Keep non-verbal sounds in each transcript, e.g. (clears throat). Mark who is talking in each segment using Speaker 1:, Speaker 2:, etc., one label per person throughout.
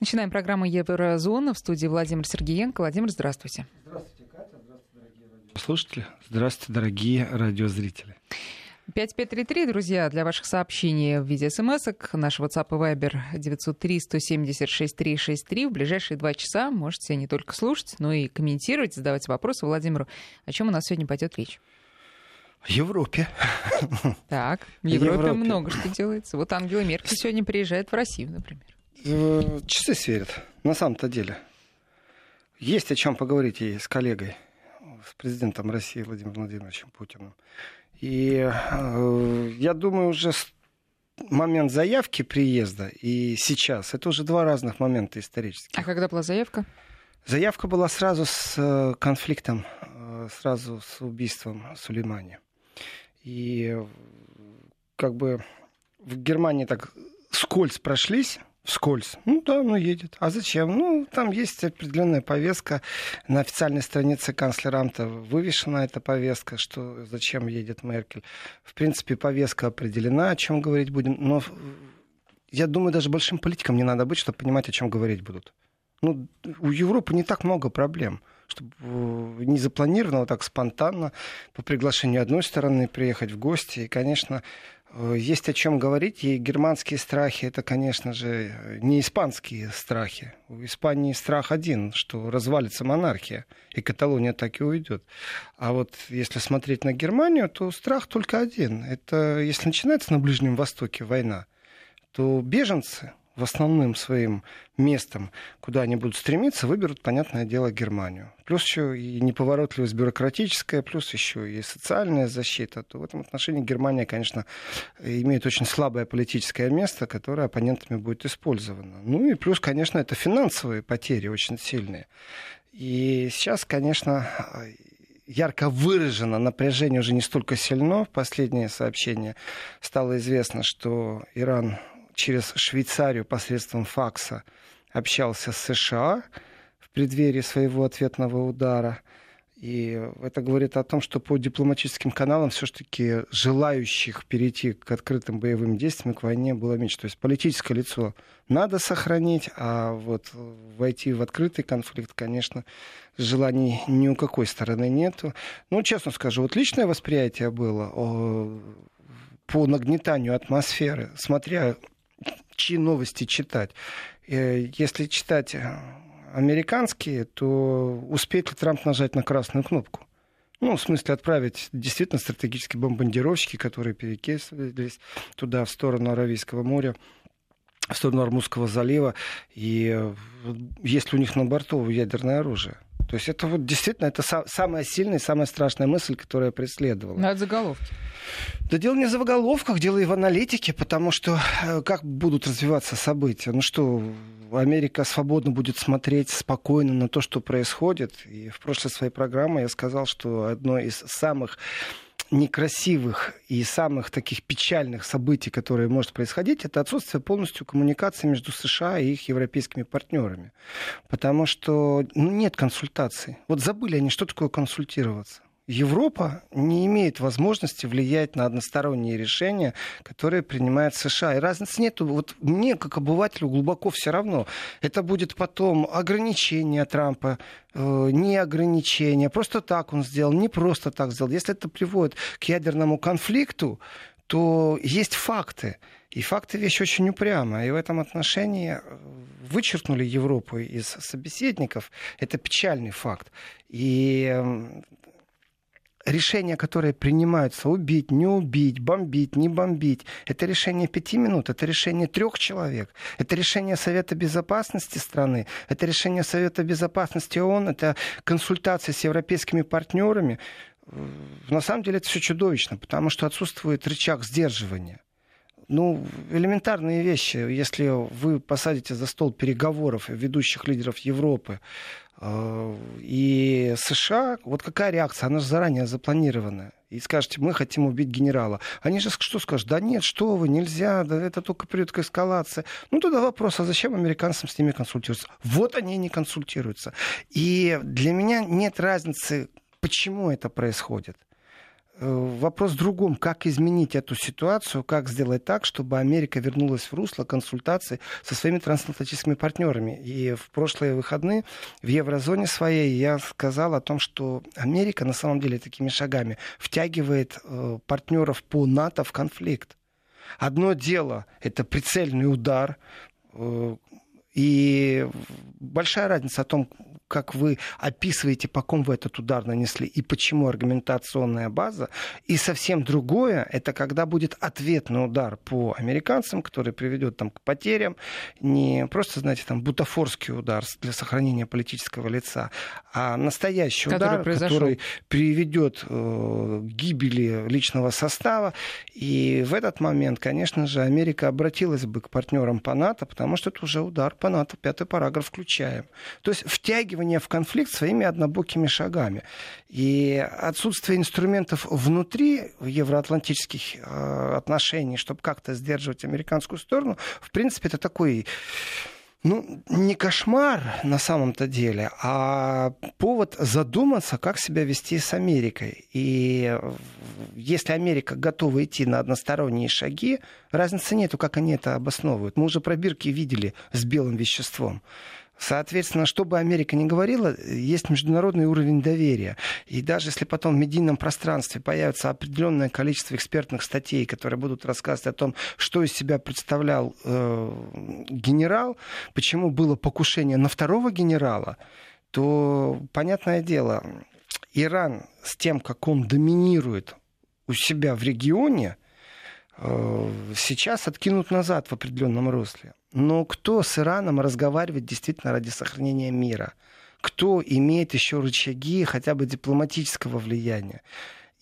Speaker 1: Начинаем программу Еврозона в студии Владимир Сергеенко. Владимир, здравствуйте.
Speaker 2: Здравствуйте, Катя. Здравствуйте, дорогие радиослушатели. Здравствуйте, дорогие радиозрители.
Speaker 1: 5533, друзья, для ваших сообщений в виде смс Наш WhatsApp и Viber 903-176-363. В ближайшие два часа можете не только слушать, но и комментировать, задавать вопросы Владимиру. О чем у нас сегодня пойдет речь?
Speaker 2: В Европе.
Speaker 1: Так, в Европе, Европе много что делается. Вот Ангела Меркель сегодня приезжает в Россию, например.
Speaker 2: Э, часы сверят, на самом-то деле. Есть о чем поговорить и с коллегой, с президентом России Владимиром Владимировичем Путиным. И э, я думаю, уже момент заявки приезда и сейчас это уже два разных момента исторических.
Speaker 1: А когда была заявка?
Speaker 2: Заявка была сразу с э, конфликтом, э, сразу с убийством Сулеймани. И как бы в Германии так скользь прошлись вскользь. Ну да, ну едет. А зачем? Ну, там есть определенная повестка. На официальной странице канцлера Амта вывешена эта повестка, что зачем едет Меркель. В принципе, повестка определена, о чем говорить будем. Но я думаю, даже большим политикам не надо быть, чтобы понимать, о чем говорить будут. Ну, у Европы не так много проблем чтобы э, не запланированно, так спонтанно, по приглашению одной стороны приехать в гости. И, конечно, есть о чем говорить, и германские страхи это, конечно же, не испанские страхи. У Испании страх один, что развалится монархия, и Каталония так и уйдет. А вот если смотреть на Германию, то страх только один. Это если начинается на Ближнем Востоке война, то беженцы, в основным своим местом, куда они будут стремиться, выберут, понятное дело, Германию. Плюс еще и неповоротливость бюрократическая, плюс еще и социальная защита. То в этом отношении Германия, конечно, имеет очень слабое политическое место, которое оппонентами будет использовано. Ну и плюс, конечно, это финансовые потери очень сильные. И сейчас, конечно, ярко выражено напряжение уже не столько сильно. В последнее сообщение стало известно, что Иран через Швейцарию посредством факса общался с США в преддверии своего ответного удара. И это говорит о том, что по дипломатическим каналам все-таки желающих перейти к открытым боевым действиям, к войне было меньше. То есть политическое лицо надо сохранить, а вот войти в открытый конфликт, конечно, желаний ни у какой стороны нету. Ну, честно скажу, вот личное восприятие было по нагнетанию атмосферы, смотря чьи новости читать. Э, если читать э, американские, то успеет ли Трамп нажать на красную кнопку? Ну, в смысле, отправить действительно стратегические бомбардировщики, которые перекисывались туда, в сторону Аравийского моря, в сторону Армузского залива. И э, есть ли у них на борту ядерное оружие? То есть это вот действительно это самая сильная, самая страшная мысль, которая преследовала.
Speaker 1: На заголовки.
Speaker 2: Да дело не в заголовках, дело и в аналитике, потому что э, как будут развиваться события? Ну что, Америка свободно будет смотреть спокойно на то, что происходит. И в прошлой своей программе я сказал, что одно из самых некрасивых и самых таких печальных событий, которые может происходить, это отсутствие полностью коммуникации между США и их европейскими партнерами. Потому что ну, нет консультаций. Вот забыли они, что такое консультироваться. Европа не имеет возможности влиять на односторонние решения, которые принимает США. И разницы нет. Вот мне, как обывателю, глубоко все равно. Это будет потом ограничение Трампа, э, не ограничение. Просто так он сделал, не просто так сделал. Если это приводит к ядерному конфликту, то есть факты. И факты вещь очень упрямая. И в этом отношении э, вычеркнули Европу из собеседников. Это печальный факт. И эм, решения, которые принимаются, убить, не убить, бомбить, не бомбить, это решение пяти минут, это решение трех человек, это решение Совета Безопасности страны, это решение Совета Безопасности ООН, это консультации с европейскими партнерами. На самом деле это все чудовищно, потому что отсутствует рычаг сдерживания. Ну, элементарные вещи. Если вы посадите за стол переговоров ведущих лидеров Европы, Э, и США, вот какая реакция? Она же заранее запланированная. И скажете, мы хотим убить генерала. Они же что скажут? Да нет, что вы, нельзя, да это только приведет к эскалации. Ну, тогда вопрос, а зачем американцам с ними консультироваться? Вот они не консультируются. И для меня нет разницы, почему это происходит. Вопрос в другом, как изменить эту ситуацию, как сделать так, чтобы Америка вернулась в русло консультаций со своими трансатлантическими партнерами. И в прошлые выходные в еврозоне своей я сказал о том, что Америка на самом деле такими шагами втягивает э, партнеров по НАТО в конфликт. Одно дело – это прицельный удар, э, и большая разница о том, как вы описываете, по ком вы этот удар нанесли и почему аргументационная база. И совсем другое, это когда будет ответный удар по американцам, который приведет там, к потерям. Не просто, знаете, там бутафорский удар для сохранения политического лица, а настоящий который удар, произошел. который приведет э, к гибели личного состава. И в этот момент, конечно же, Америка обратилась бы к партнерам по НАТО, потому что это уже удар по НАТО, пятый параграф включаем. То есть втягивание втягивание в конфликт своими однобокими шагами. И отсутствие инструментов внутри евроатлантических э, отношений, чтобы как-то сдерживать американскую сторону, в принципе, это такой ну, не кошмар на самом-то деле, а повод задуматься, как себя вести с Америкой. И если Америка готова идти на односторонние шаги, разницы нету, как они это обосновывают. Мы уже пробирки видели с белым веществом. Соответственно, что бы Америка ни говорила, есть международный уровень доверия. И даже если потом в медийном пространстве появится определенное количество экспертных статей, которые будут рассказывать о том, что из себя представлял э, генерал, почему было покушение на второго генерала, то, понятное дело, Иран с тем, как он доминирует у себя в регионе, э, сейчас откинут назад в определенном русле. Но кто с Ираном разговаривает действительно ради сохранения мира? Кто имеет еще рычаги хотя бы дипломатического влияния?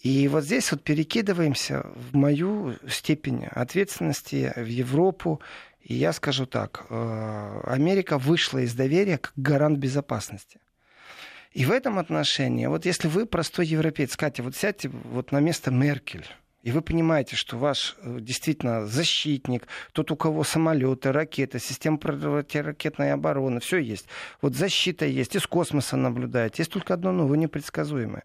Speaker 2: И вот здесь вот перекидываемся в мою степень ответственности в Европу. И я скажу так, э, Америка вышла из доверия как гарант безопасности. И в этом отношении, вот если вы простой европеец, Катя, вот сядьте вот на место Меркель, и вы понимаете, что ваш э, действительно защитник, тот, у кого самолеты, ракеты, система противоракетной обороны, все есть. Вот защита есть, из космоса наблюдаете. Есть только одно, но вы непредсказуемое.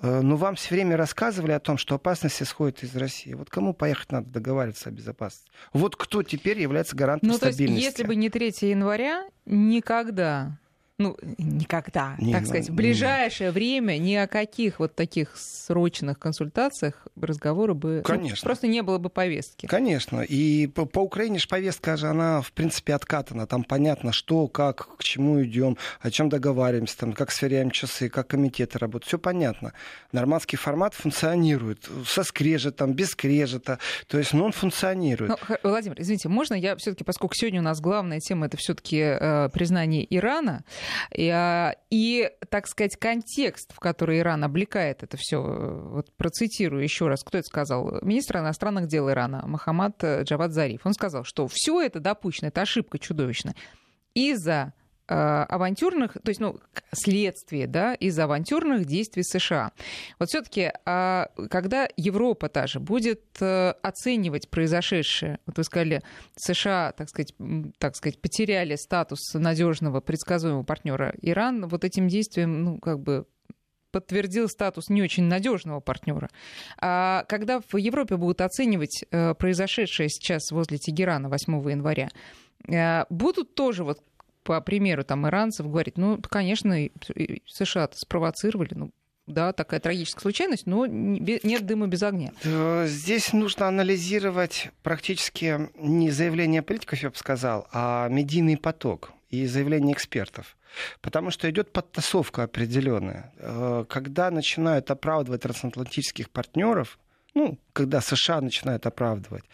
Speaker 2: Э, но вам все время рассказывали о том, что опасность исходит из России. Вот кому поехать надо договариваться о безопасности? Вот кто теперь является гарантом ну, стабильности?
Speaker 1: То есть, если бы не 3 января, никогда ну, никогда, не, так сказать, в ближайшее не. время ни о каких вот таких срочных консультациях разговоры бы... Ну, Конечно. Ну, просто не было бы повестки.
Speaker 2: Конечно. И по, по Украине же повестка же, она, в принципе, откатана. Там понятно, что, как, к чему идем, о чем договариваемся, там, как сверяем часы, как комитеты работают. Все понятно. Нормандский формат функционирует. Со скрежетом, без скрежета. То есть, ну, он функционирует.
Speaker 1: Ну, Владимир, извините, можно я все-таки, поскольку сегодня у нас главная тема это все-таки э, признание Ирана, и, а, и, так сказать, контекст, в который Иран облекает это все, вот процитирую еще раз, кто это сказал? Министр иностранных дел Ирана Махамад Джавад Зариф. Он сказал, что все это допущено, это ошибка чудовищная из-за Э, авантюрных, то есть, ну, следствие, да, из авантюрных действий США. Вот все-таки, а, когда Европа та же будет э, оценивать произошедшее, вот вы сказали, США, так сказать, так сказать, потеряли статус надежного предсказуемого партнера Иран, вот этим действием, ну, как бы подтвердил статус не очень надежного партнера. А когда в Европе будут оценивать э, произошедшее сейчас возле Тегерана 8 января, будут тоже вот по примеру там иранцев говорить, ну, конечно, США спровоцировали, ну, да, такая трагическая случайность, но нет дыма без огня.
Speaker 2: Здесь нужно анализировать практически не заявление политиков, я бы сказал, а медийный поток и заявления экспертов. Потому что идет подтасовка определенная. Э, когда начинают оправдывать трансатлантических партнеров, ну, когда США начинают оправдывать,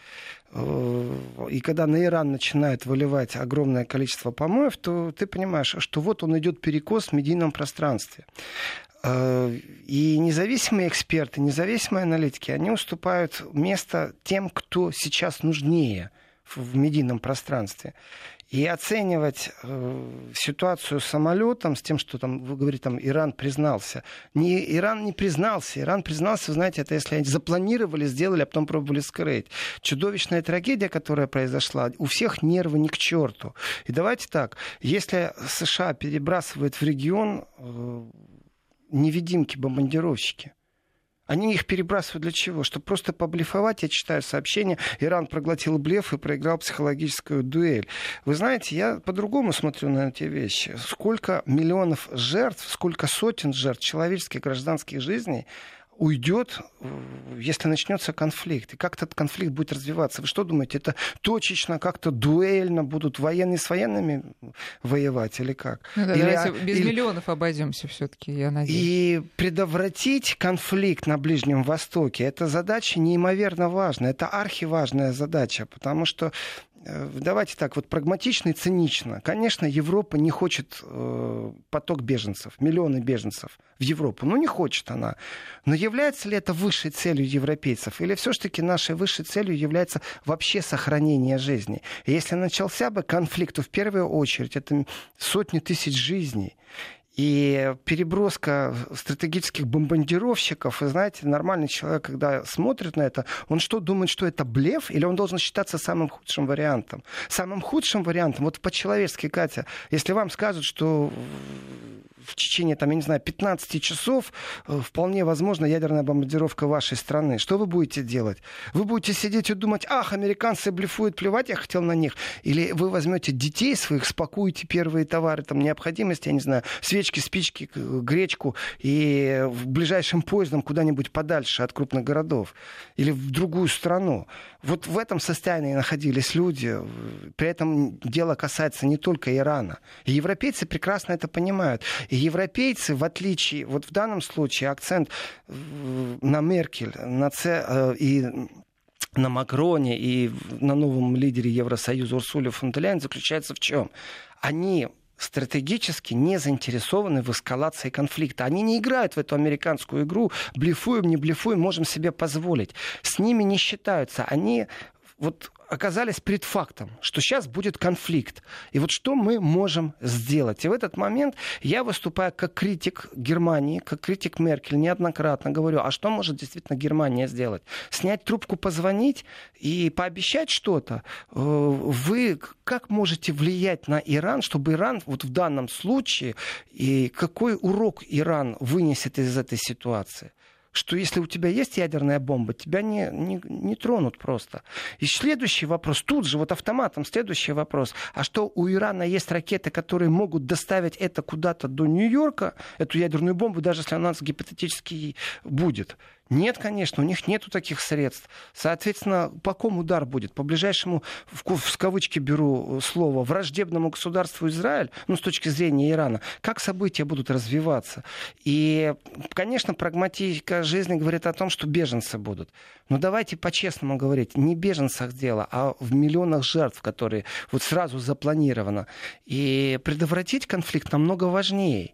Speaker 2: э, и когда на Иран начинают выливать огромное количество помоев, то ты понимаешь, что вот он идет перекос в медийном пространстве. Э, и независимые эксперты, независимые аналитики, они уступают место тем, кто сейчас нужнее в медийном пространстве. И оценивать э, ситуацию с самолетом, с тем, что там, вы говорите, там Иран признался. Не, Иран не признался. Иран признался, знаете, это если они запланировали, сделали, а потом пробовали скрыть. Чудовищная трагедия, которая произошла, у всех нервы ни к черту. И давайте так, если США перебрасывают в регион э, невидимки-бомбардировщики, Они их перебрасывают для чего? Чтобы просто поблефовать. Я читаю сообщение. Иран проглотил блеф и проиграл психологическую дуэль. Вы знаете, я по-другому смотрю на эти вещи. Сколько миллионов жертв, сколько сотен жертв человеческих гражданских жизней уйдет, если начнется конфликт. И как этот конфликт будет развиваться? Вы что думаете, это точечно, как-то дуэльно будут военные с военными воевать или как?
Speaker 1: Ну, да,
Speaker 2: или,
Speaker 1: давайте без или... миллионов обойдемся все-таки, я надеюсь.
Speaker 2: И предотвратить конфликт на Ближнем Востоке, это задача неимоверно важная, это архиважная задача, потому что давайте так, вот прагматично и цинично. Конечно, Европа не хочет э, поток беженцев, миллионы беженцев в Европу. Ну, не хочет она. Но является ли это высшей целью европейцев? Или все-таки нашей высшей целью является вообще сохранение жизни? И если начался бы конфликт, то в первую очередь это сотни тысяч жизней. И переброска стратегических бомбардировщиков, вы знаете, нормальный человек, когда смотрит на это, он что, думает, что это блеф, или он должен считаться самым худшим вариантом? Самым худшим вариантом, вот по-человечески, Катя, если вам скажут, что в течение, там, я не знаю, 15 часов э, вполне возможно ядерная бомбардировка вашей страны. Что вы будете делать? Вы будете сидеть и думать, ах, американцы блефуют, плевать я хотел на них. Или вы возьмете детей своих, спакуете первые товары, там, необходимости, я не знаю, свечки, спички, гречку и в ближайшем поездом куда-нибудь подальше от крупных городов. Или в другую страну. Вот в этом состоянии находились люди. При этом дело касается не только Ирана. И европейцы прекрасно это понимают. И европейцы, в отличие, вот в данном случае акцент на Меркель, на Ц, э, и на Макроне и на новом лидере Евросоюза Урсуле фон заключается в чем? Они стратегически не заинтересованы в эскалации конфликта. Они не играют в эту американскую игру, блефуем, не блефуем, можем себе позволить. С ними не считаются. Они вот оказались перед фактом, что сейчас будет конфликт. И вот что мы можем сделать? И в этот момент я выступаю как критик Германии, как критик Меркель, неоднократно говорю, а что может действительно Германия сделать? Снять трубку, позвонить и пообещать что-то? Э, вы как можете влиять на Иран, чтобы Иран вот в данном случае, и какой урок Иран вынесет из этой ситуации? Что если у тебя есть ядерная бомба, тебя не, не, не тронут просто. И следующий вопрос, тут же вот автоматом следующий вопрос, а что у Ирана есть ракеты, которые могут доставить это куда-то до Нью-Йорка, эту ядерную бомбу, даже если она гипотетически будет. Нет, конечно, у них нету таких средств. Соответственно, по кому удар будет? По ближайшему, в, в кавычки беру слово, враждебному государству Израиль, ну, с точки зрения Ирана, как события будут развиваться? И, конечно, прагматика жизни говорит о том, что беженцы будут. Но давайте по-честному говорить, не беженцах дело, а в миллионах жертв, которые вот сразу запланировано. И предотвратить конфликт намного важнее.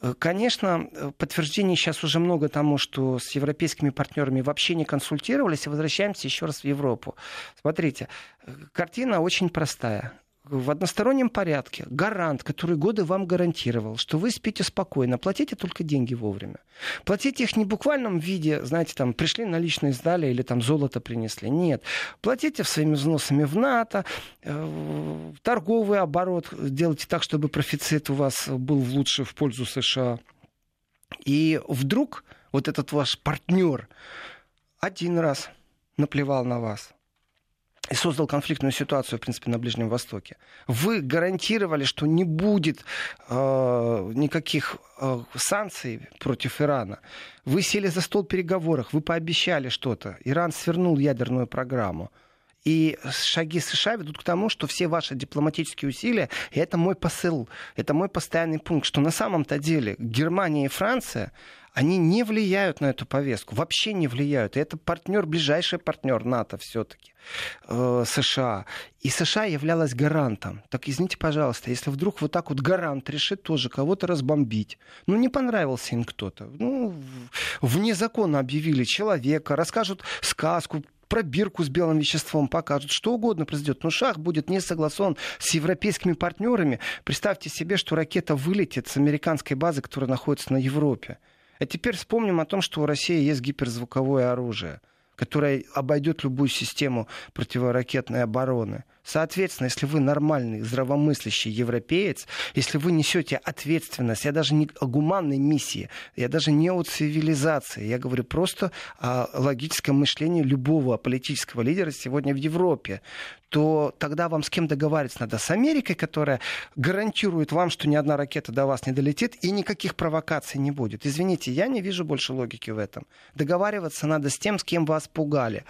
Speaker 2: Э, конечно, э, подтверждений сейчас уже много тому, что с европейскими партнерами вообще не консультировались, и возвращаемся еще раз в Европу. Смотрите, э, картина очень простая в одностороннем порядке гарант, который годы вам гарантировал, что вы спите спокойно, платите только деньги вовремя. Платите их не в буквальном виде, знаете, там пришли наличные сдали или там золото принесли. Нет. Платите своими взносами в НАТО, э, торговый оборот делайте так, чтобы профицит у вас был лучше в пользу США. И вдруг вот этот ваш партнер один раз наплевал на вас – и создал конфликтную ситуацию, в принципе, на Ближнем Востоке. Вы гарантировали, что не будет э, никаких э, санкций против Ирана. Вы сели за стол переговоров, вы пообещали что-то. Иран свернул ядерную программу. И шаги США ведут к тому, что все ваши дипломатические усилия, и это мой посыл, это мой постоянный пункт, что на самом-то деле Германия и Франция, они не влияют на эту повестку, вообще не влияют. И это партнер, ближайший партнер НАТО все-таки, э, США. И США являлась гарантом. Так извините, пожалуйста, если вдруг вот так вот гарант решит тоже кого-то разбомбить, ну не понравился им кто-то, ну вне закона объявили человека, расскажут сказку, пробирку с белым веществом покажут, что угодно произойдет. Но шаг будет не согласован с европейскими партнерами. Представьте себе, что ракета вылетит с американской базы, которая находится на Европе. А теперь вспомним о том, что у России есть гиперзвуковое оружие, которое обойдет любую систему противоракетной обороны. Соответственно, если вы нормальный, здравомыслящий европеец, если вы несете ответственность, я даже не о гуманной миссии, я даже не о цивилизации, я говорю просто о логическом мышлении любого политического лидера сегодня в Европе, то тогда вам с кем договариваться надо? С Америкой, которая гарантирует вам, что ни одна ракета до вас не долетит и никаких провокаций не будет. Извините, я не вижу больше логики в этом. Договариваться надо с тем, с кем вас пугали.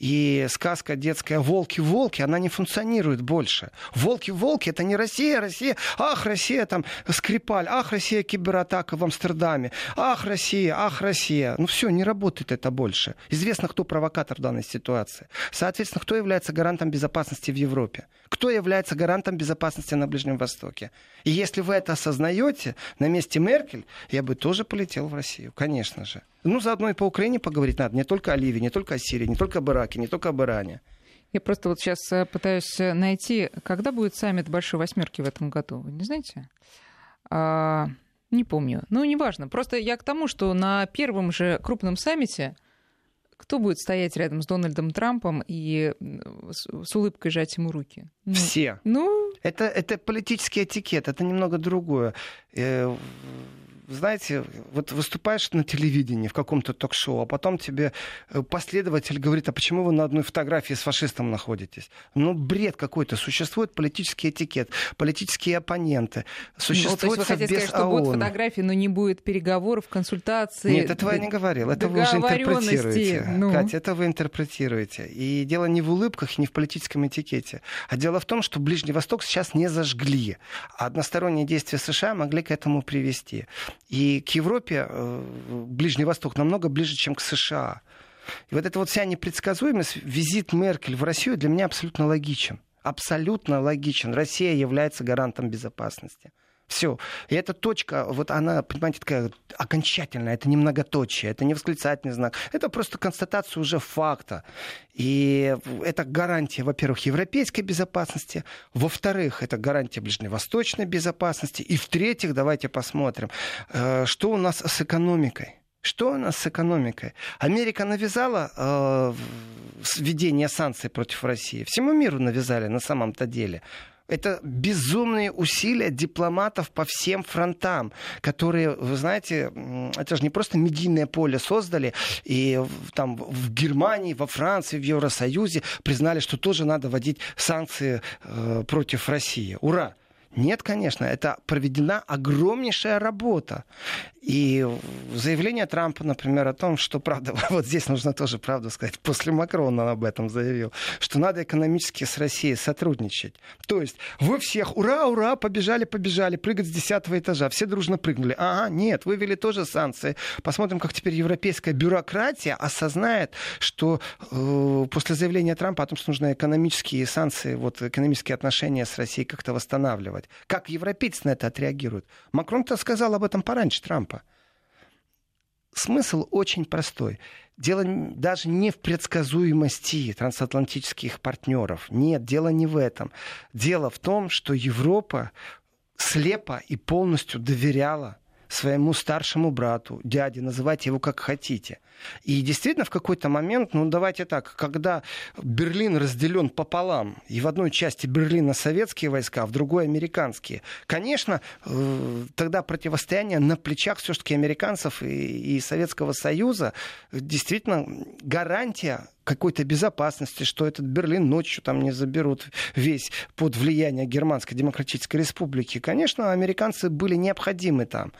Speaker 2: И сказка детская «Волки-волки», она не функционирует больше. «Волки-волки» — это не Россия, Россия. Ах, Россия, там, Скрипаль. Ах, Россия, кибератака в Амстердаме. Ах, Россия, ах, Россия. Ну все, не работает это больше. Известно, кто провокатор в данной ситуации. Соответственно, кто является гарантом безопасности в Европе? Кто является гарантом безопасности на Ближнем Востоке? И если вы это осознаете, на месте Меркель я бы тоже полетел в Россию, конечно же. Ну, заодно и по Украине поговорить надо. Не только о Ливии, не только о Сирии, не только об Ираке, не только об Иране.
Speaker 1: Я просто вот сейчас э, пытаюсь э, найти, когда будет саммит Большой Восьмерки в этом году. Вы не знаете? А, не помню. Ну, неважно. Просто я к тому, что на первом же крупном саммите кто будет стоять рядом с Дональдом Трампом и с, с улыбкой жать ему руки?
Speaker 2: Ну, Все. Ну... Это, это политический этикет, это немного другое. Знаете, вот выступаешь на телевидении в каком-то ток-шоу, а потом тебе э, последователь говорит, а почему вы на одной фотографии с фашистом находитесь? Ну, бред какой-то. Существует политический этикет, политические оппоненты. Существует ну, то есть
Speaker 1: вы хотите сказать, что будут фотографии, но не будет переговоров, консультаций?
Speaker 2: Нет, этого я не говорил. Это вы уже интерпретируете. Ну. Катя, это вы интерпретируете. И дело не в улыбках, не в политическом этикете. А дело в том, что Ближний Восток сейчас не зажгли. А односторонние действия США могли к этому привести. И к Европе э, Ближний Восток намного ближе, чем к США. И вот эта вот вся непредсказуемость, визит Меркель в Россию для меня абсолютно логичен. Абсолютно логичен. Россия является гарантом безопасности. Все. И эта точка, вот она, понимаете, такая окончательная, это не многоточие, это не восклицательный знак, это просто констатация уже факта. И это гарантия, во-первых, европейской безопасности, во-вторых, это гарантия ближневосточной безопасности, и в-третьих, давайте посмотрим, э, что у нас с экономикой. Что у нас с экономикой? Америка навязала э, введение санкций против России. Всему миру навязали на самом-то деле. Это безумные усилия дипломатов по всем фронтам, которые, вы знаете, это же не просто медийное поле создали, и там в Германии, во Франции, в Евросоюзе признали, что тоже надо вводить санкции э, против России. Ура! Нет, конечно, это проведена огромнейшая работа. И заявление Трампа, например, о том, что, правда, (laughs) вот здесь нужно тоже правду сказать, после Макрона он об этом заявил, что надо экономически с Россией сотрудничать. То есть вы всех, ура, ура, побежали, побежали, прыгать с десятого этажа, все дружно прыгнули. Ага, нет, вы ввели тоже санкции. Посмотрим, как теперь европейская бюрократия осознает, что э, после заявления Трампа о том, что нужно экономические санкции, вот экономические отношения с Россией как-то восстанавливать. Как европейцы на это отреагируют? Макрон-то сказал об этом пораньше Трампа. Смысл очень простой. Дело даже не в предсказуемости трансатлантических партнеров. Нет, дело не в этом. Дело в том, что Европа слепо и полностью доверяла своему старшему брату, дяде, называйте его как хотите. И действительно, в какой-то момент, ну давайте так, когда Берлин разделен пополам, и в одной части Берлина советские войска, в другой американские, конечно, э, тогда противостояние на плечах все-таки американцев и, и Советского Союза действительно гарантия какой-то безопасности, что этот Берлин ночью там не заберут весь под влияние Германской Демократической Республики. Конечно, американцы были необходимы там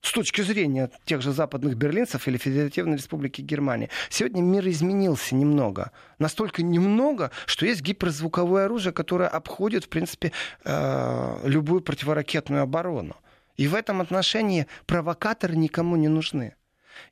Speaker 2: с точки зрения тех же западных берлинцев или Федеративной Республики Германии. Сегодня мир изменился немного. Настолько немного, что есть гиперзвуковое оружие, которое обходит, в принципе, э, любую противоракетную оборону. И в этом отношении провокаторы никому не нужны.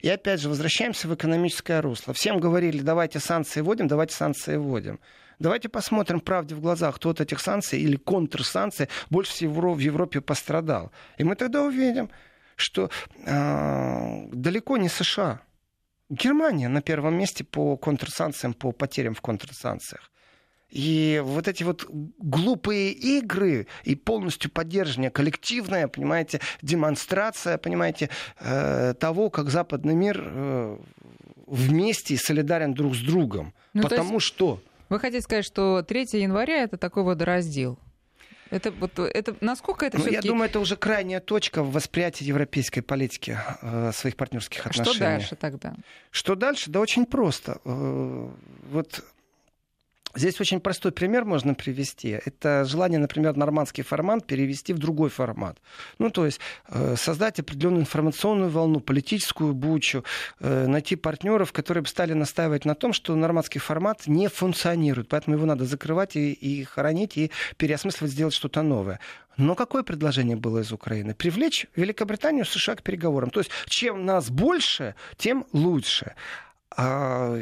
Speaker 2: И опять же, возвращаемся в экономическое русло. Всем говорили, давайте санкции вводим, давайте санкции вводим. Давайте посмотрим правде в глазах, кто от этих санкций или контрсанкций больше всего в Европе пострадал. И мы тогда увидим, что э, далеко не США. Германия на первом месте по контрсанкциям, по потерям в контрсанкциях. И вот эти вот глупые игры и полностью поддержание, коллективная, понимаете, демонстрация, понимаете, э, того, как западный мир э, вместе солидарен друг с другом. Ну, Потому есть... что
Speaker 1: Вы хотите сказать, что 3 января это такой водораздел? Это, вот, это, насколько это
Speaker 2: ну, Я думаю, это уже крайняя точка в восприятии европейской политики э, своих партнерских отношений.
Speaker 1: Что дальше тогда?
Speaker 2: Что дальше? Да очень просто. Э, вот Здесь очень простой пример можно привести. Это желание, например, нормандский формат перевести в другой формат. Ну, то есть э, создать определенную информационную волну, политическую бучу, э, найти партнеров, которые бы стали настаивать на том, что нормандский формат не функционирует, поэтому его надо закрывать и, и хоронить, и переосмысливать, сделать что-то новое. Но какое предложение было из Украины? Привлечь Великобританию, США к переговорам. То есть чем нас больше, тем лучше. А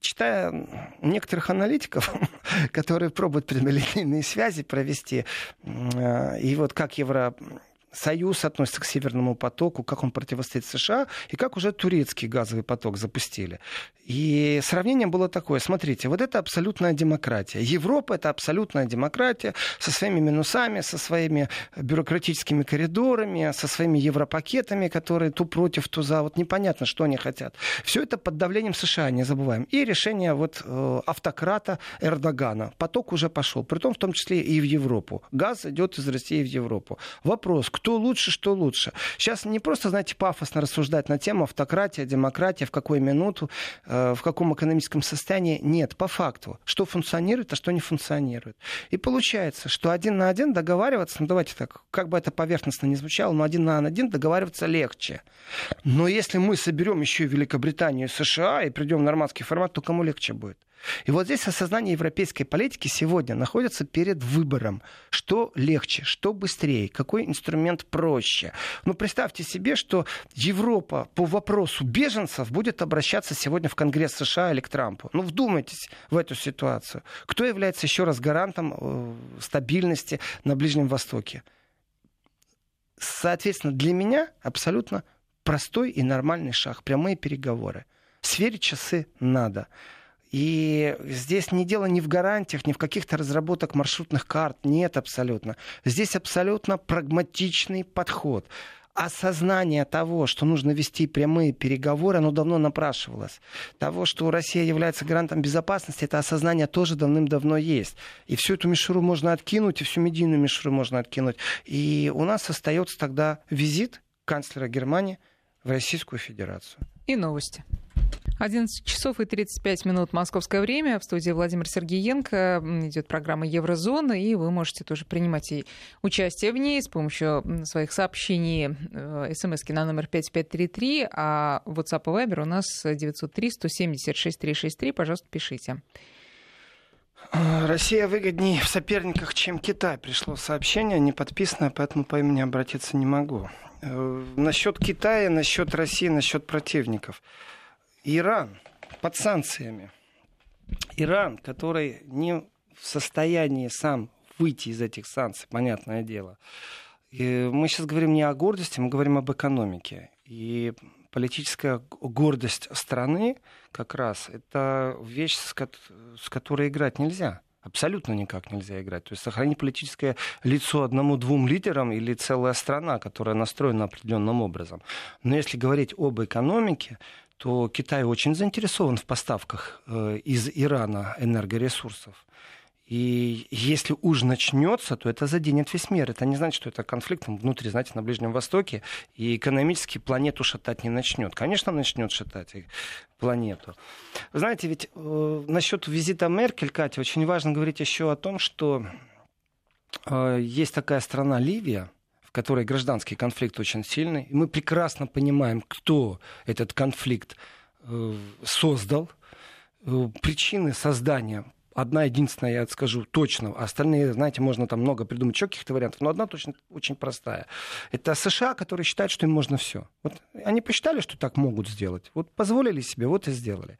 Speaker 2: читая некоторых аналитиков, (laughs) которые пробуют предмолинейные связи провести, э, и вот как Евро Союз относится к Северному потоку, как он противостоит США, и как уже турецкий газовый поток запустили. И сравнение было такое. Смотрите, вот это абсолютная демократия. Европа — это абсолютная демократия со своими минусами, со своими бюрократическими коридорами, со своими европакетами, которые то против, то за. Вот непонятно, что они хотят. Все это под давлением США, не забываем. И решение вот э, автократа Эрдогана. Поток уже пошел, при том в том числе и в Европу. Газ идет из России в Европу. Вопрос, кто лучше, что лучше. Сейчас не просто, знаете, пафосно рассуждать на тему автократия, демократия, в какую минуту, э, в каком экономическом состоянии. Нет, по факту. Что функционирует, а что не функционирует. И получается, что один на один договариваться, ну давайте так, как бы это поверхностно не звучало, но один на один договариваться легче. Но если мы соберем еще и Великобританию и США и придем в нормандский формат, то кому легче будет? И вот здесь осознание европейской политики сегодня находится перед выбором. Что легче, что быстрее, какой инструмент проще. Ну, представьте себе, что Европа по вопросу беженцев будет обращаться сегодня в Конгресс США или к Трампу. Ну, вдумайтесь в эту ситуацию. Кто является еще раз гарантом э, стабильности на Ближнем Востоке? Соответственно, для меня абсолютно простой и нормальный шаг. Прямые переговоры. Сверить часы надо. И здесь не дело ни в гарантиях, ни в каких-то разработок маршрутных карт. Нет, абсолютно. Здесь абсолютно прагматичный подход. Осознание того, что нужно вести прямые переговоры, оно давно напрашивалось. Того, что Россия является гарантом безопасности, это осознание тоже давным-давно есть. И всю эту мишуру можно откинуть, и всю медийную мишуру можно откинуть. И у нас остается тогда визит канцлера Германии в Российскую Федерацию.
Speaker 1: И новости. 11 часов и 35 минут московское время. В студии Владимир Сергеенко идет программа Еврозона, и вы можете тоже принимать и участие в ней с помощью своих сообщений э, смс на номер 5533, а WhatsApp и Viber у нас 903 176 363. Пожалуйста, пишите.
Speaker 2: Россия выгоднее в соперниках, чем Китай. Пришло сообщение, не подписанное, поэтому по имени обратиться не могу. Э, насчет Китая, насчет России, насчет противников. Иран под санкциями. Иран, который не в состоянии сам выйти из этих санкций, понятное дело. И мы сейчас говорим не о гордости, мы говорим об экономике. И политическая гордость страны как раз это вещь, с которой играть нельзя. Абсолютно никак нельзя играть. То есть сохранить политическое лицо одному-двум лидерам или целая страна, которая настроена определенным образом. Но если говорить об экономике, то Китай очень заинтересован в поставках э, из Ирана энергоресурсов. И если уж начнется, то это заденет весь мир. Это не значит, что это конфликт внутри, знаете, на Ближнем Востоке, и экономически планету шатать не начнет. Конечно, начнет шатать планету. знаете, ведь э, насчет визита Меркель, Катя, очень важно говорить еще о том, что э, есть такая страна Ливия, в которой гражданский конфликт очень сильный. И мы прекрасно понимаем, кто этот конфликт э, создал. Э, причины создания одна единственная, я скажу точно. Остальные, знаете, можно там много придумать еще каких-то вариантов, но одна точно очень простая. Это США, которые считают, что им можно все. Вот они посчитали, что так могут сделать. Вот позволили себе, вот и сделали.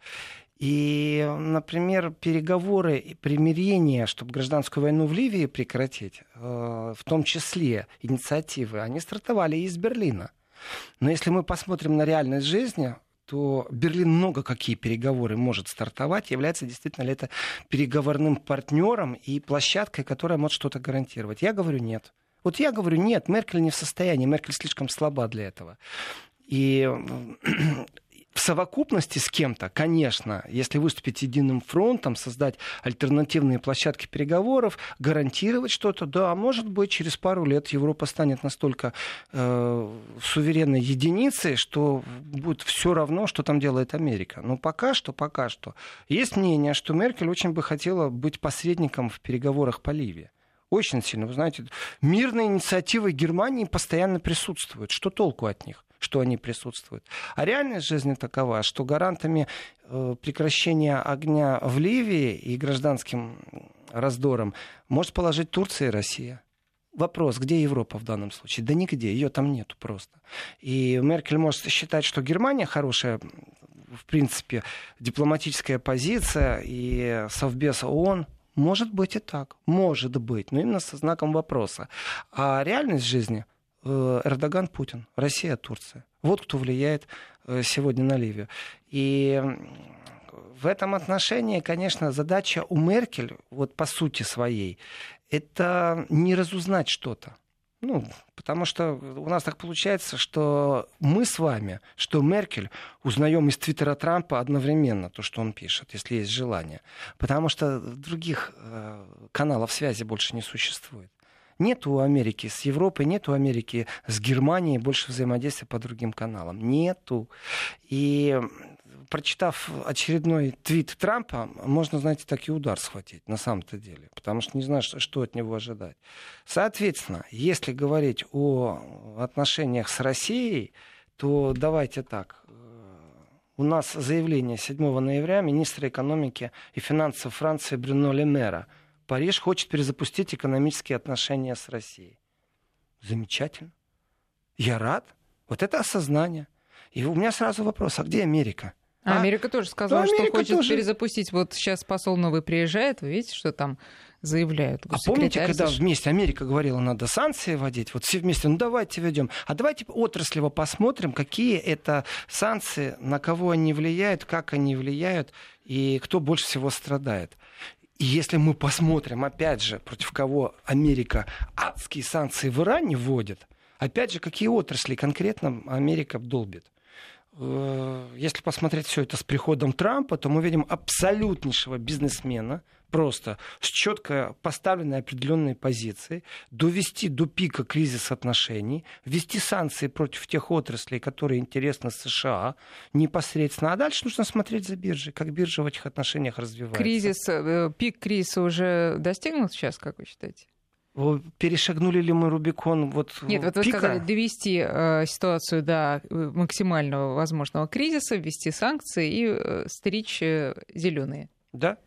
Speaker 2: И, например, переговоры и примирение, чтобы гражданскую войну в Ливии прекратить, э, в том числе инициативы, они стартовали из Берлина. Но если мы посмотрим на реальность жизни, то Берлин много какие переговоры может стартовать, является действительно ли это переговорным партнером и площадкой, которая может что-то гарантировать. Я говорю нет. Вот я говорю нет, Меркель не в состоянии, Меркель слишком слаба для этого. И в совокупности с кем-то, конечно, если выступить единым фронтом, создать альтернативные площадки переговоров, гарантировать что-то, да, может быть, через пару лет Европа станет настолько э, суверенной единицей, что будет все равно, что там делает Америка. Но пока что, пока что. Есть мнение, что Меркель очень бы хотела быть посредником в переговорах по Ливии. Очень сильно. Вы знаете, мирные инициативы Германии постоянно присутствуют. Что толку от них? Что они присутствуют. А реальность жизни такова, что гарантами э, прекращения огня в Ливии и гражданским раздором может положить Турция и Россия. Вопрос, где Европа в данном случае? Да нигде, ее там нету просто. И Меркель может считать, что Германия хорошая, в принципе, дипломатическая позиция, и Совбез ООН может быть и так, может быть, но именно со знаком вопроса. А реальность жизни Эрдоган, Путин, Россия, Турция. Вот кто влияет э, сегодня на Ливию. И в этом отношении, конечно, задача у Меркель, вот по сути своей, это не разузнать что-то. Ну, потому что у нас так получается, что мы с вами, что Меркель, узнаем из твиттера Трампа одновременно то, что он пишет, если есть желание. Потому что других э, каналов связи больше не существует. Нет у Америки с Европой, нет у Америки с Германией больше взаимодействия по другим каналам. Нету. И прочитав очередной твит Трампа, можно, знаете, так и удар схватить на самом-то деле, потому что не знаешь, что от него ожидать. Соответственно, если говорить о отношениях с Россией, то давайте так. У нас заявление 7 ноября министра экономики и финансов Франции Брюно Лемера. Париж хочет перезапустить экономические отношения с Россией. Замечательно. Я рад. Вот это осознание. И у меня сразу вопрос, а где Америка?
Speaker 1: А? Америка тоже сказала, ну, Америка что хочет тоже... перезапустить. Вот сейчас посол новый приезжает, вы видите, что там заявляют.
Speaker 2: А помните, когда вместе Америка говорила, надо санкции вводить, вот все вместе, ну давайте введем. А давайте отраслево посмотрим, какие это санкции, на кого они влияют, как они влияют и кто больше всего страдает. И если мы посмотрим, опять же, против кого Америка адские санкции в Иране вводит, опять же, какие отрасли конкретно Америка долбит. Э, если посмотреть все это с приходом Трампа, то мы видим абсолютнейшего бизнесмена, просто с четко поставленной определенной позицией, довести до пика кризис отношений, ввести санкции против тех отраслей, которые интересны США непосредственно. А дальше нужно смотреть за биржей, как биржа в этих отношениях развивается.
Speaker 1: Кризис, э, пик кризиса уже достигнут сейчас, как вы считаете?
Speaker 2: Перешагнули ли мы Рубикон вот
Speaker 1: Нет, вот вы сказали, довести э, ситуацию до максимального возможного кризиса, ввести санкции и э, стричь э, зеленые.
Speaker 2: Да.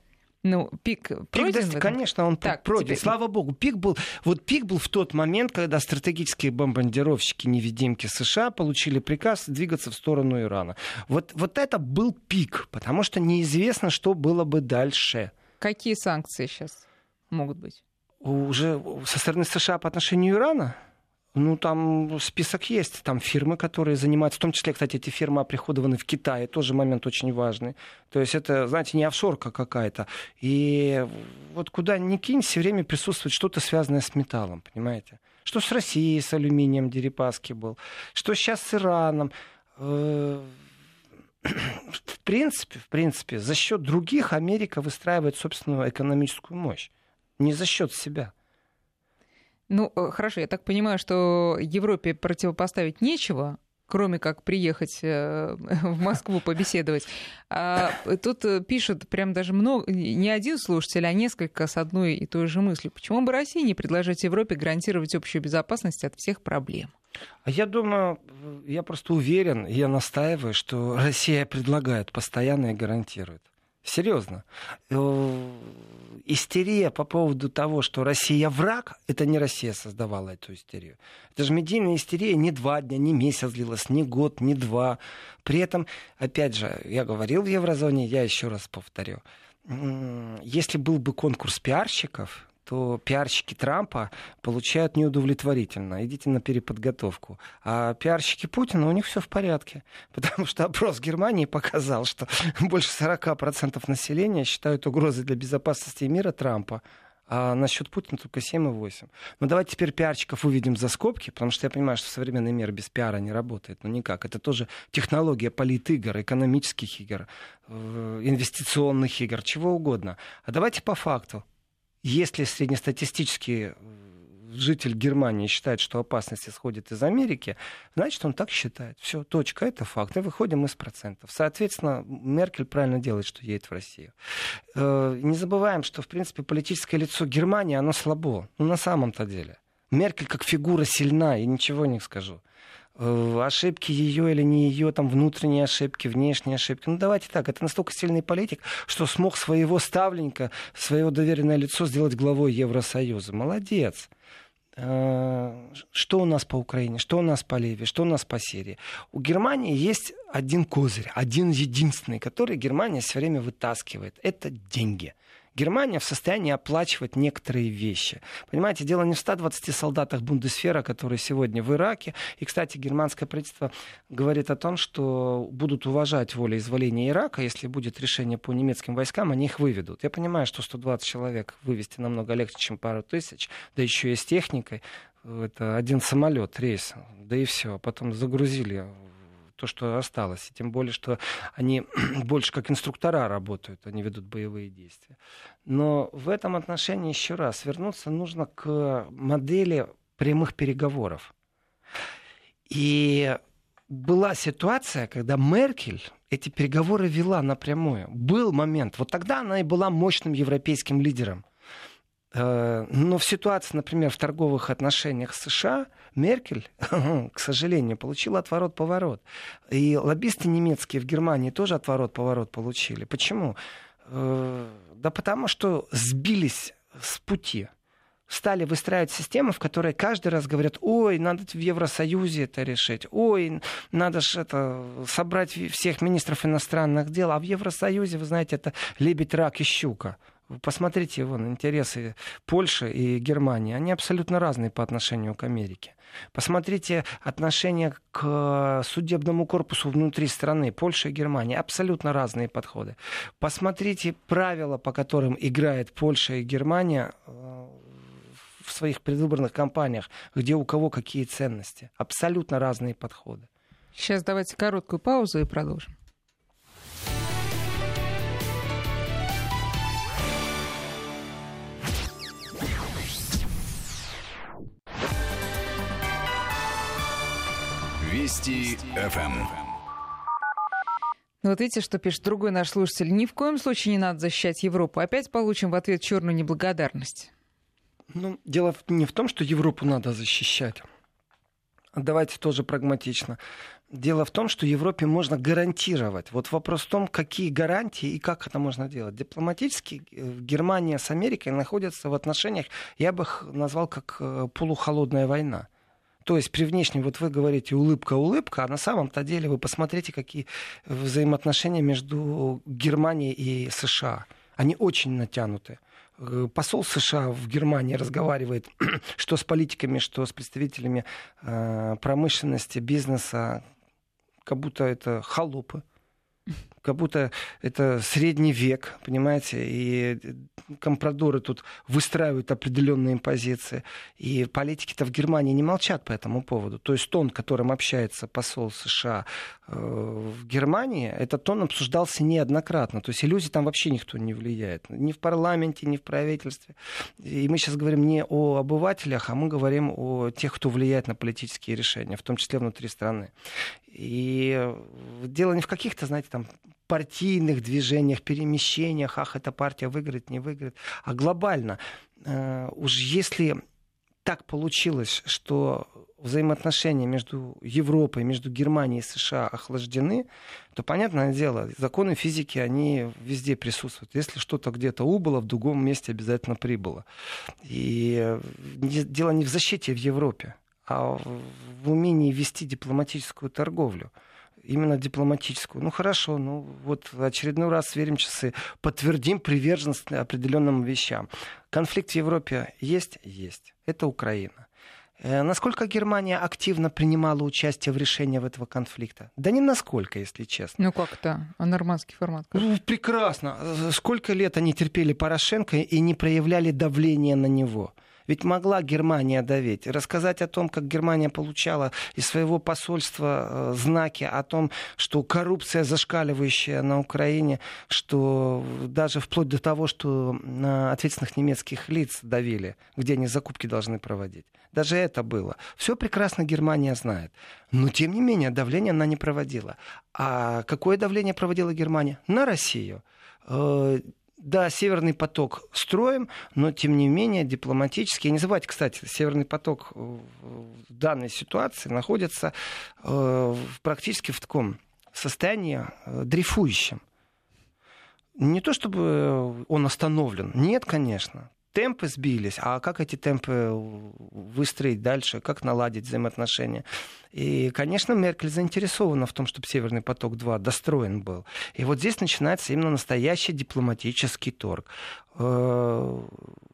Speaker 1: Ну, пик пройден? Пик,
Speaker 2: конечно, он так, пройден. Теперь... Слава богу, пик был... Вот пик был в тот момент, когда стратегические бомбардировщики-невидимки США получили приказ двигаться в сторону Ирана. Вот, вот это был пик, потому что неизвестно, что было бы дальше.
Speaker 1: Какие санкции сейчас могут быть?
Speaker 2: уже со стороны США по отношению Ирана, ну, там список есть. Там фирмы, которые занимаются, в том числе, кстати, эти фирмы оприходованы в Китае, тоже момент очень важный. То есть это, знаете, не офшорка какая-то. И вот куда ни кинь, все время присутствует что-то связанное с металлом, понимаете? Что с Россией, с алюминием Дерипаски был, что сейчас с Ираном. Э, в принципе, в принципе, за счет других Америка выстраивает собственную экономическую мощь не за счет себя.
Speaker 1: Ну, э, хорошо, я так понимаю, что Европе противопоставить нечего, кроме как приехать э, (laughs) в Москву побеседовать. А тут э, пишут прям даже много, не один слушатель, а несколько с одной и той же мыслью. Почему бы России не предложить Европе гарантировать общую безопасность от всех проблем?
Speaker 2: А я думаю, я просто уверен, я настаиваю, что (laughs) Россия предлагает постоянно и гарантирует. Серьезно. Э, истерия по поводу того, что Россия враг, это не Россия создавала эту истерию. Это же медийная истерия не два дня, не месяц длилась, не год, не два. При этом, опять же, я говорил в еврозоне, я еще раз повторю. Если был бы конкурс пиарщиков, то пиарщики Трампа получают неудовлетворительно. Идите на переподготовку. А пиарщики Путина, у них все в порядке. (laughs) Потому что опрос Германии показал, что (laughs) больше 40% населения считают угрозой для безопасности мира Трампа а насчет Путина только 7,8. Но давайте теперь пиарщиков выведем за скобки, потому что я понимаю, что современный мир без пиара не работает. Ну никак. Это тоже технология политигр, экономических игр, э, инвестиционных игр, чего угодно. А давайте по факту. Если среднестатистический житель Германии считает, что опасность исходит из Америки, значит, он так считает. Все, точка, это факт. И выходим из процентов. Соответственно, Меркель правильно делает, что едет в Россию. Э, не забываем, что, в принципе, политическое лицо Германии, оно слабо. Ну, на самом-то деле. Меркель как фигура сильна, и ничего не скажу э, ошибки ее или не ее, там внутренние ошибки, внешние ошибки. Ну давайте так, это настолько сильный политик, что смог своего ставленника, своего доверенное лицо сделать главой Евросоюза. Молодец. Э, что у нас по Украине, что у нас по Ливии, что у нас по Сирии. У Германии есть один козырь, один единственный, который Германия все время вытаскивает. Это деньги. Германия в состоянии оплачивать некоторые вещи. Понимаете, дело не в 120 солдатах Бундесфера, которые сегодня в Ираке. И, кстати, германское правительство говорит о том, что будут уважать волеизволение Ирака. Если будет решение по немецким войскам, они их выведут. Я понимаю, что 120 человек вывести намного легче, чем пару тысяч, да еще и с техникой. Это один самолет, рейс, да и все. Потом загрузили то, что осталось. И тем более, что они (clears throat) больше как инструктора работают, они ведут боевые действия. Но в этом отношении еще раз вернуться нужно к модели прямых переговоров. И была ситуация, когда Меркель эти переговоры вела напрямую. Был момент. Вот тогда она и была мощным европейским лидером. Э, но в ситуации, например, в торговых отношениях с США, Меркель, (laughs) к сожалению, получила отворот-поворот. И лоббисты немецкие в Германии тоже отворот-поворот получили. Почему? Э, да потому что сбились с пути стали выстраивать систему, в которой каждый раз говорят, ой, надо в Евросоюзе это решить, ой, надо же это, собрать всех министров иностранных дел, а в Евросоюзе, вы знаете, это лебедь, рак и щука. Посмотрите вон, интересы Польши и Германии. Они абсолютно разные по отношению к Америке. Посмотрите отношение к судебному корпусу внутри страны, Польши и Германии. Абсолютно разные подходы. Посмотрите правила, по которым играет Польша и Германия э, в своих предвыборных кампаниях, где у кого какие ценности. Абсолютно разные подходы.
Speaker 1: Сейчас давайте короткую паузу и продолжим.
Speaker 3: Вести ФМ.
Speaker 1: Ну вот видите, что пишет другой наш слушатель. Ни в коем случае не надо защищать Европу. Опять получим в ответ черную неблагодарность.
Speaker 2: Ну, дело не в том, что Европу надо защищать. Давайте тоже прагматично. Дело в том, что Европе можно гарантировать. Вот вопрос в том, какие гарантии и как это можно делать. Дипломатически э, Германия с Америкой находятся в отношениях, я бы их назвал как э, полухолодная война. То есть при внешнем, вот вы говорите улыбка-улыбка, а на самом-то деле вы посмотрите, какие взаимоотношения между Германией и США. Они очень натянуты. Э, посол США в Германии разговаривает (clears throat) что с политиками, что с представителями э, промышленности, бизнеса, как будто это холопы как будто это средний век, понимаете, и компрадоры тут выстраивают определенные позиции. И политики-то в Германии не молчат по этому поводу. То есть тон, которым общается посол США э, в Германии, этот тон обсуждался неоднократно. То есть иллюзий там вообще никто не влияет. Ни в парламенте, ни в правительстве. И мы сейчас говорим не о обывателях, а мы говорим о тех, кто влияет на политические решения, в том числе внутри страны. И дело не в каких-то, знаете, там партийных движениях, перемещениях, ах, эта партия выиграет, не выиграет, а глобально. Э, уж если так получилось, что взаимоотношения между Европой, между Германией и США охлаждены, то, понятное дело, законы физики, они везде присутствуют. Если что-то где-то убыло, в другом месте обязательно прибыло. И дело не в защите в Европе, а в умении вести дипломатическую торговлю именно дипломатическую. Ну хорошо, ну вот очередной раз сверим часы, подтвердим приверженность определенным вещам. Конфликт в Европе есть? Есть. Это Украина. Э, насколько Германия активно принимала участие в решении этого конфликта? Да не насколько, если честно.
Speaker 1: Ну как то А нормандский формат? Как?
Speaker 2: Ну, прекрасно. Сколько лет они терпели Порошенко и не проявляли давления на него? Ведь могла Германия давить, рассказать о том, как Германия получала из своего посольства э, знаки о том, что коррупция зашкаливающая на Украине, что даже вплоть до того, что на ответственных немецких лиц давили, где они закупки должны проводить. Даже это было. Все прекрасно Германия знает. Но, тем не менее, давление она не проводила. А какое давление проводила Германия? На Россию э, да, Северный поток строим, но тем не менее дипломатически. Не забывайте, кстати, Северный поток в данной ситуации находится э, практически в таком состоянии э, дрейфующем. Не то чтобы он остановлен, нет, конечно темпы сбились, а как эти темпы выстроить дальше, как наладить взаимоотношения. И, конечно, Меркель заинтересована в том, чтобы Северный поток-2 достроен был. И вот здесь начинается именно настоящий дипломатический торг. Э,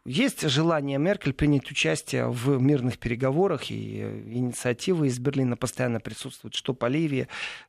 Speaker 2: есть желание Меркель принять участие в мирных переговорах, и инициативы из Берлина постоянно присутствуют, что по Ливии,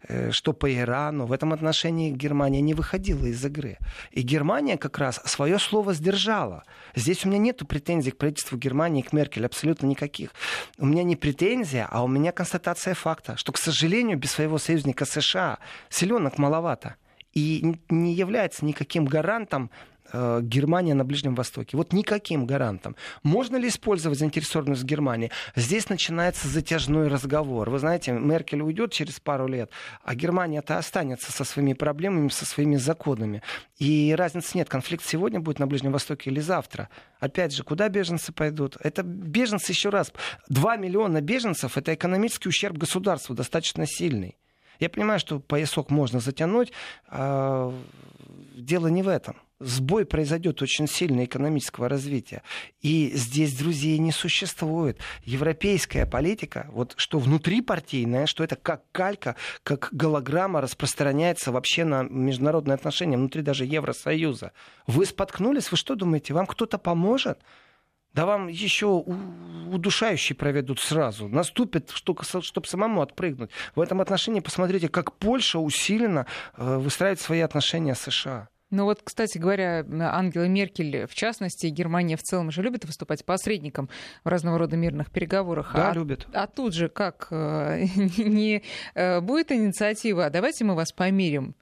Speaker 2: э, что по Ирану. В этом отношении Германия не выходила из игры. И Германия как раз свое слово сдержала. Здесь у меня нет претензий к правительству Германии, к Меркель, абсолютно никаких. У меня не претензия, а у меня констатация факта, что, к сожалению, без своего союзника США селенок маловато и не является никаким гарантом Германия на Ближнем Востоке. Вот никаким гарантом. Можно ли использовать заинтересованность Германии? Здесь начинается затяжной разговор. Вы знаете, Меркель уйдет через пару лет, а Германия-то останется со своими проблемами, со своими законами. И разницы нет, конфликт сегодня будет на Ближнем Востоке или завтра. Опять же, куда беженцы пойдут? Это беженцы еще раз. Два миллиона беженцев – это экономический ущерб государству достаточно сильный. Я понимаю, что поясок можно затянуть, а дело не в этом сбой произойдет очень сильно экономического развития. И здесь друзей не существует. Европейская политика, вот что внутрипартийная, что это как калька, как голограмма распространяется вообще на международные отношения внутри даже Евросоюза. Вы споткнулись, вы что думаете, вам кто-то поможет? Да вам еще удушающие проведут сразу. Наступит, чтобы самому отпрыгнуть. В этом отношении посмотрите, как Польша усиленно э, выстраивает свои отношения с США.
Speaker 1: Ну вот, кстати говоря, Ангела Меркель, в частности, Германия в целом же любит выступать посредником в разного рода мирных переговорах.
Speaker 2: Да,
Speaker 1: а,
Speaker 2: любит.
Speaker 1: А тут же как э, (laughs) не э, будет инициатива, «А давайте мы вас помирим.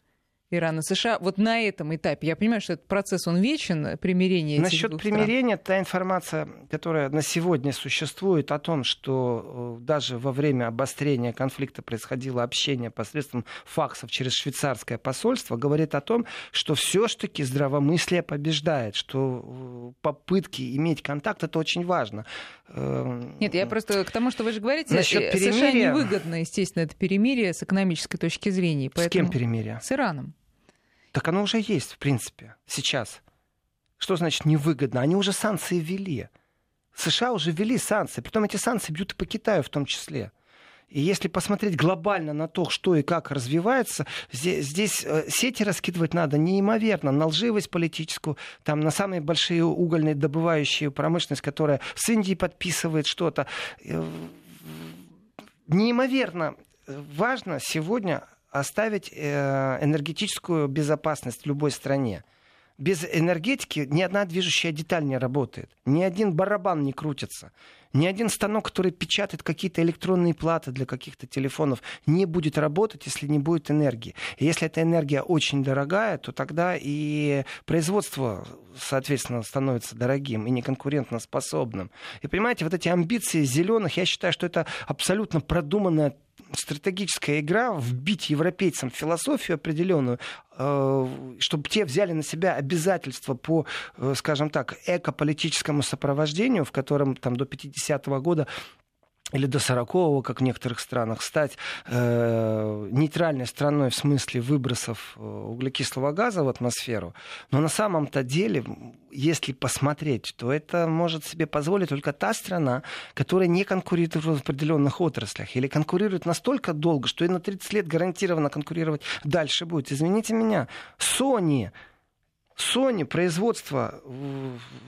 Speaker 1: Ирана США вот на этом этапе? Я понимаю, что этот процесс, он вечен, примирение
Speaker 2: Насчет примирения,
Speaker 1: стран.
Speaker 2: та информация, которая на сегодня существует о том, что э, даже во время обострения конфликта происходило общение посредством факсов через швейцарское посольство, говорит о том, что все-таки здравомыслие побеждает, что э, попытки иметь контакт это очень важно.
Speaker 1: Эм, Нет, я просто к тому, что вы же говорите, Насчет э, перемирия... США невыгодно, естественно, это перемирие с экономической точки зрения.
Speaker 2: Поэтому... С кем перемирие?
Speaker 1: С Ираном.
Speaker 2: Так оно уже есть, в принципе, сейчас. Что значит невыгодно? Они уже санкции ввели. США уже ввели санкции. Притом эти санкции бьют и по Китаю в том числе. И если посмотреть глобально на то, что и как развивается, здесь, здесь э, сети раскидывать надо неимоверно на лживость политическую, там на самые большие угольные добывающие промышленность, которая с Индией подписывает что-то. Э, неимоверно важно сегодня оставить э, энергетическую безопасность в любой стране. Без энергетики ни одна движущая деталь не работает. Ни один барабан не крутится. Ни один станок, который печатает какие-то электронные платы для каких-то телефонов, не будет работать, если не будет энергии. И если эта энергия очень дорогая, то тогда и производство, соответственно, становится дорогим и неконкурентно способным. И понимаете, вот эти амбиции зеленых, я считаю, что это абсолютно продуманная стратегическая игра вбить европейцам философию определенную, э, чтобы те взяли на себя обязательства по, э, скажем так, экополитическому сопровождению, в котором там до 50-го года или до 40-го, как в некоторых странах, стать э, нейтральной страной в смысле выбросов э, углекислого газа в атмосферу. Но на самом-то деле, если посмотреть, то это может себе позволить только та страна, которая не конкурирует в определенных отраслях или конкурирует настолько долго, что и на 30 лет гарантированно конкурировать дальше будет. Извините меня, Sony Sony производство,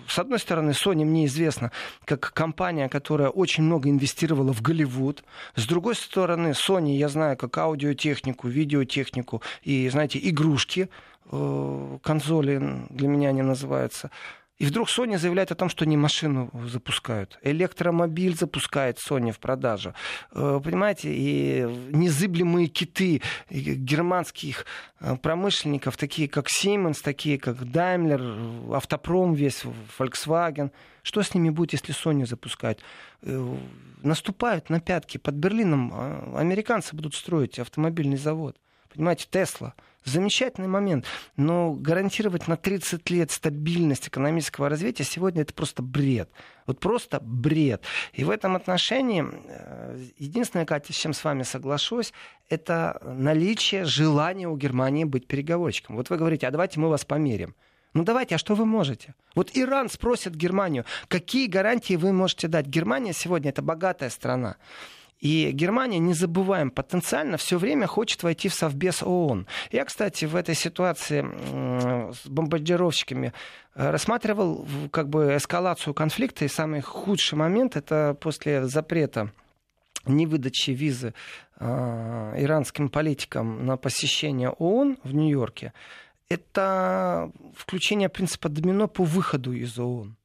Speaker 2: с одной стороны, Sony мне известно как компания, которая очень много инвестировала в Голливуд. С другой стороны, Sony я знаю как аудиотехнику, видеотехнику и, знаете, игрушки, э, консоли для меня они называются. И вдруг Sony заявляет о том, что они машину запускают. Электромобиль запускает Sony в продажу. Э, понимаете, и незыблемые киты германских э, промышленников, такие как Siemens, такие как Daimler, Автопром весь, Volkswagen. Что с ними будет, если Sony запускает? Э, наступают на пятки. Под Берлином американцы будут строить автомобильный завод. Понимаете, Тесла – Замечательный момент. Но гарантировать на 30 лет стабильность экономического развития сегодня это просто бред. Вот просто бред. И в этом отношении э, единственное, Катя, с чем с вами соглашусь, это наличие желания у Германии быть переговорщиком. Вот вы говорите, а давайте мы вас померим. Ну давайте, а что вы можете? Вот Иран спросит Германию, какие гарантии вы можете дать? Германия сегодня это богатая страна. И Германия, не забываем, потенциально все время хочет войти в Совбез ООН. Я, кстати, в этой ситуации с бомбардировщиками э, рассматривал как бы эскалацию конфликта, и самый худший момент это после запрета невыдачи визы э, иранским политикам на посещение ООН в Нью-Йорке, это включение принципа домино по выходу из ООН.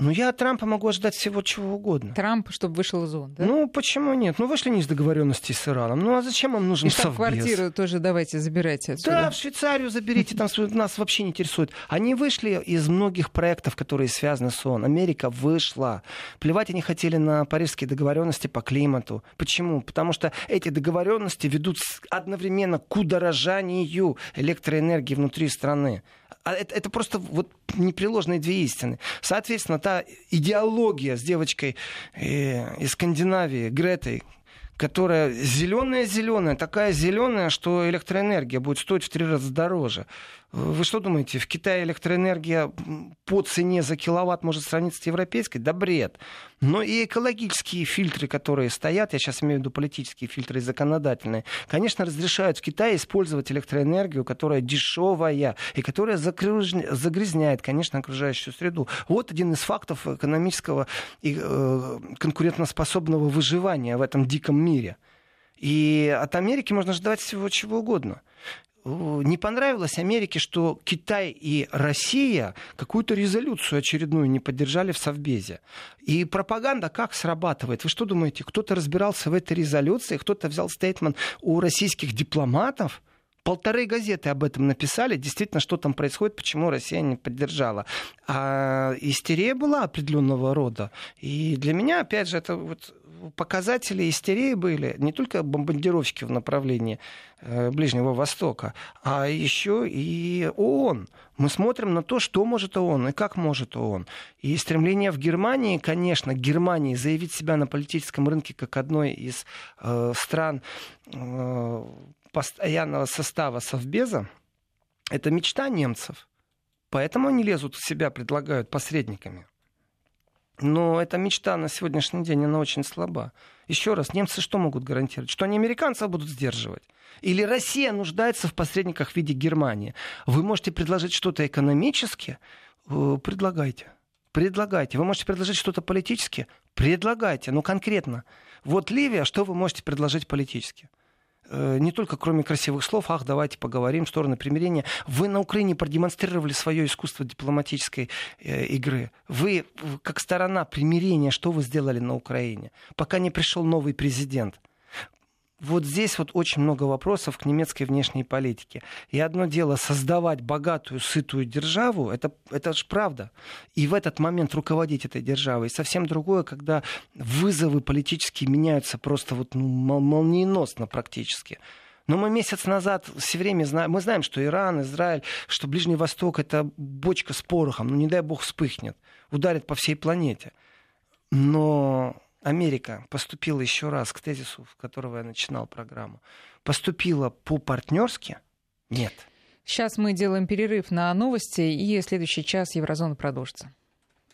Speaker 2: Ну, я от Трампа могу ожидать всего чего угодно.
Speaker 1: Трамп, чтобы вышел из ООН, да?
Speaker 2: Ну, почему нет? Ну, вышли не из договоренности с Ираном. Ну, а зачем вам нужен
Speaker 1: И совбез? квартиру тоже давайте забирайте отсюда.
Speaker 2: Да, в Швейцарию заберите, там нас вообще не интересует. Они вышли из многих проектов, которые связаны с ООН. Америка вышла. Плевать они хотели на парижские договоренности по климату. Почему? Потому что эти договоренности ведут одновременно к удорожанию электроэнергии внутри страны. А это, это просто вот непреложные две истины. Соответственно, та идеология с девочкой э, из Скандинавии, Гретой, которая зеленая-зеленая, такая зеленая, что электроэнергия будет стоить в три раза дороже. Вы что думаете, в Китае электроэнергия по цене за киловатт может сравниться с европейской? Да бред. Но и экологические фильтры, которые стоят, я сейчас имею в виду политические фильтры и законодательные, конечно, разрешают в Китае использовать электроэнергию, которая дешевая и которая загрязняет, конечно, окружающую среду. Вот один из фактов экономического и э, конкурентоспособного выживания в этом диком мире. И от Америки можно ждать всего чего угодно не понравилось Америке, что Китай и Россия какую-то резолюцию очередную не поддержали в Совбезе. И пропаганда как срабатывает? Вы что думаете, кто-то разбирался в этой резолюции, кто-то взял стейтмент у российских дипломатов? Полторы газеты об этом написали, действительно, что там происходит, почему Россия не поддержала. А истерия была определенного рода. И для меня, опять же, это вот показатели истерии были не только бомбардировщики в направлении э, Ближнего Востока, а еще и ООН. Мы смотрим на то, что может ООН и как может ООН. И стремление в Германии, конечно, Германии заявить себя на политическом рынке как одной из э, стран э, постоянного состава Совбеза, это мечта немцев. Поэтому они лезут в себя, предлагают посредниками. Но эта мечта на сегодняшний день, она очень слаба. Еще раз, немцы что могут гарантировать? Что они американцев будут сдерживать? Или Россия нуждается в посредниках в виде Германии? Вы можете предложить что-то экономически? Э, предлагайте. Предлагайте. Вы можете предложить что-то политически? Предлагайте. Ну, конкретно. Вот Ливия, что вы можете предложить политически? Э, не только кроме красивых слов, ах, давайте поговорим, стороны примирения. Вы на Украине продемонстрировали свое искусство дипломатической э, игры. Вы, как сторона примирения, что вы сделали на Украине? Пока не пришел новый президент вот здесь вот очень много вопросов к немецкой внешней политике. И одно дело создавать богатую, сытую державу, это, это же правда. И в этот момент руководить этой державой. И совсем другое, когда вызовы политические меняются просто вот ну, молниеносно практически. Но мы месяц назад все время знаем, мы знаем, что Иран, Израиль, что Ближний Восток это бочка с порохом, ну не дай бог вспыхнет, ударит по всей планете. Но Америка поступила еще раз к тезису, с которого я начинал программу, поступила по-партнерски? Нет.
Speaker 1: Сейчас мы делаем перерыв на новости, и следующий час Еврозона продолжится.